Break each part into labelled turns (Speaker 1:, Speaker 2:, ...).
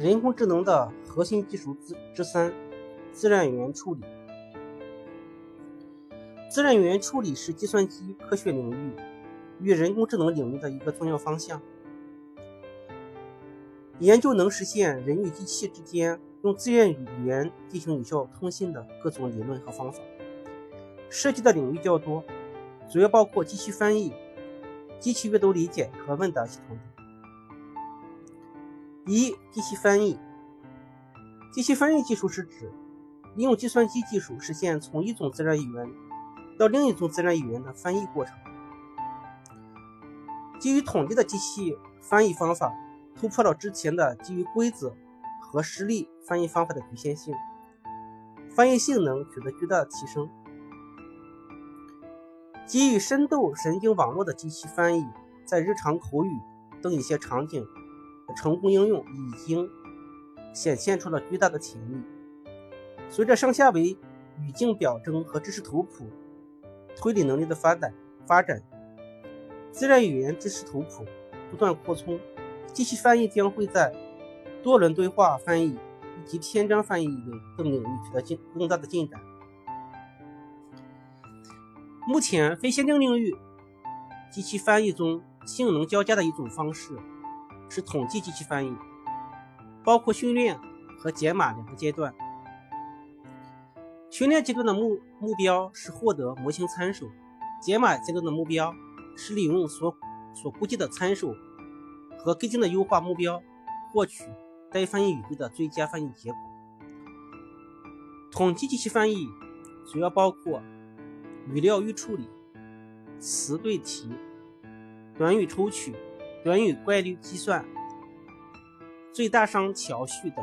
Speaker 1: 人工智能的核心技术之之三，自然语言处理。自然语言处理是计算机科学领域与人工智能领域的一个重要方向，研究能实现人与机器之间用自然语言进行有效通信的各种理论和方法，涉及的领域较多，主要包括机器翻译、机器阅读理解和问答系统等。一、机器翻译。机器翻译技术是指利用计算机技术实现从一种自然语言到另一种自然语言的翻译过程。基于统计的机器翻译方法突破了之前的基于规则和实例翻译方法的局限性，翻译性能取得巨大的提升。基于深度神经网络的机器翻译，在日常口语等一些场景。成功应用已经显现出了巨大的潜力。随着上下维语境表征和知识图谱推理能力的发展，发展，自然语言知识图谱不断扩充，机器翻译将会在多轮对话翻译以及篇章翻译等领域取得进更大的进展。目前，非限定领域机器翻译中性能较佳的一种方式。是统计机器翻译，包括训练和解码两个阶段。训练阶段的目目标是获得模型参数，解码阶段的目标是利用所所估计的参数和更近的优化目标，获取该翻译语句的最佳翻译结果。统计机器翻译主要包括语料预处理、词对题、短语抽取。短语概率计算、最大商调序等，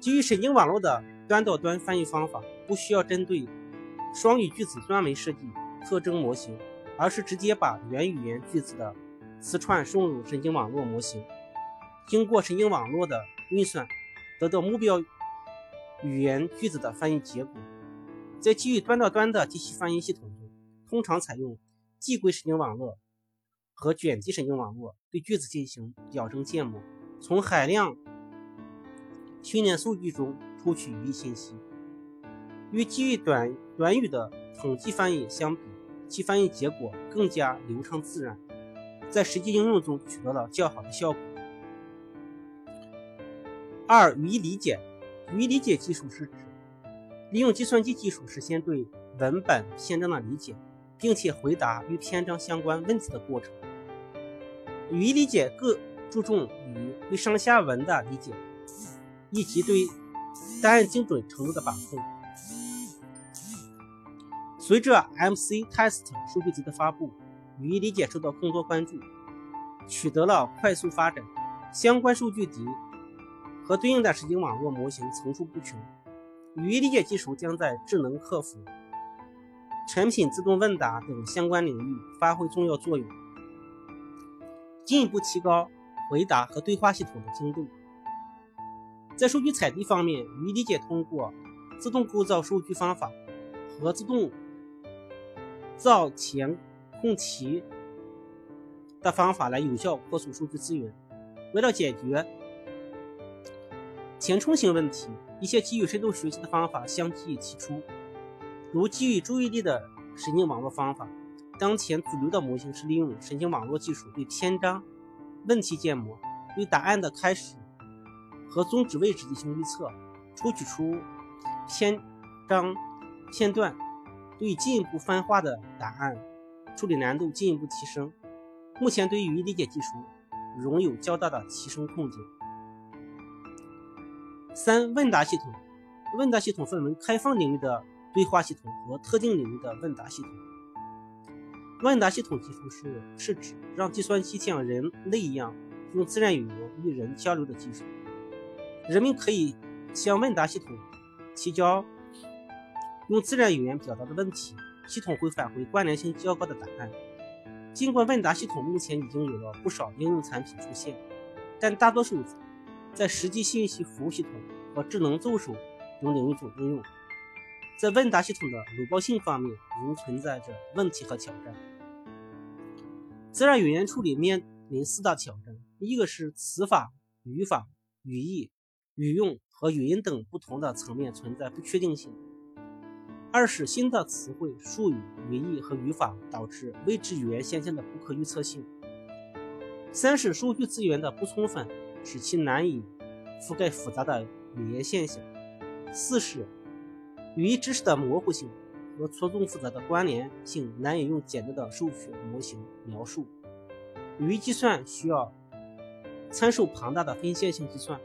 Speaker 1: 基于神经网络的端到端翻译方法，不需要针对双语句子专门设计特征模型，而是直接把原语言句子的词串送入神经网络模型，经过神经网络的运算，得到目标语言句子的翻译结果。在基于端到端的机器翻译系统中，通常采用递归神经网络。和卷积神经网络对句子进行矫正建模，从海量训练数据中抽取语义信息。与基于短短语的统计翻译相比，其翻译结果更加流畅自然，在实际应用中取得了较好的效果。二、语义理解。语义理解技术是指利用计算机技术实现对文本篇章的理解，并且回答与篇章相关问题的过程。语义理解更注重于对上下文的理解，以及对答案精准程度的把控。随着 MCTest 数据集的发布，语义理解受到更多关注，取得了快速发展。相关数据集和对应的神经网络模型层出不穷。语义理解技术将在智能客服、产品自动问答等相关领域发挥重要作用。进一步提高回答和对话系统的精度。在数据采集方面，语理解通过自动构造数据方法和自动造填空题的方法来有效扩充数据资源。为了解决填充性问题，一些基于深度学习的方法相继提出，如基于注意力的神经网络方法。当前主流的模型是利用神经网络技术对篇章问题建模，对答案的开始和终止位置进行预测，抽取出篇章片段，对进一步分化的答案处理难度进一步提升。目前对语义理解技术仍有较大的提升空间。三、问答系统。问答系统分为开放领域的对话系统和特定领域的问答系统。问答系统技术是是指让计算机像人类一样用自然语言与人交流的技术。人们可以向问答系统提交用自然语言表达的问题，系统会返回关联性较高的答案。尽管问答系统目前已经有了不少应用产品出现，但大多数在实际信息服务系统和智能助手等领域中应用。在问答系统的鲁棒性方面，仍存在着问题和挑战。自然语言处理面临四大挑战：一个是词法、语法语义、语用和语音等不同的层面存在不确定性。二是新的词汇、术语、语义和语法导致未知语言现象的不可预测性。三是数据资源的不充分，使其难以覆盖复杂的语言现象。四是语义知识的模糊性和错综复杂的关联性难以用简单的数学模型描述。语义计算需要参数庞大的分线性计算。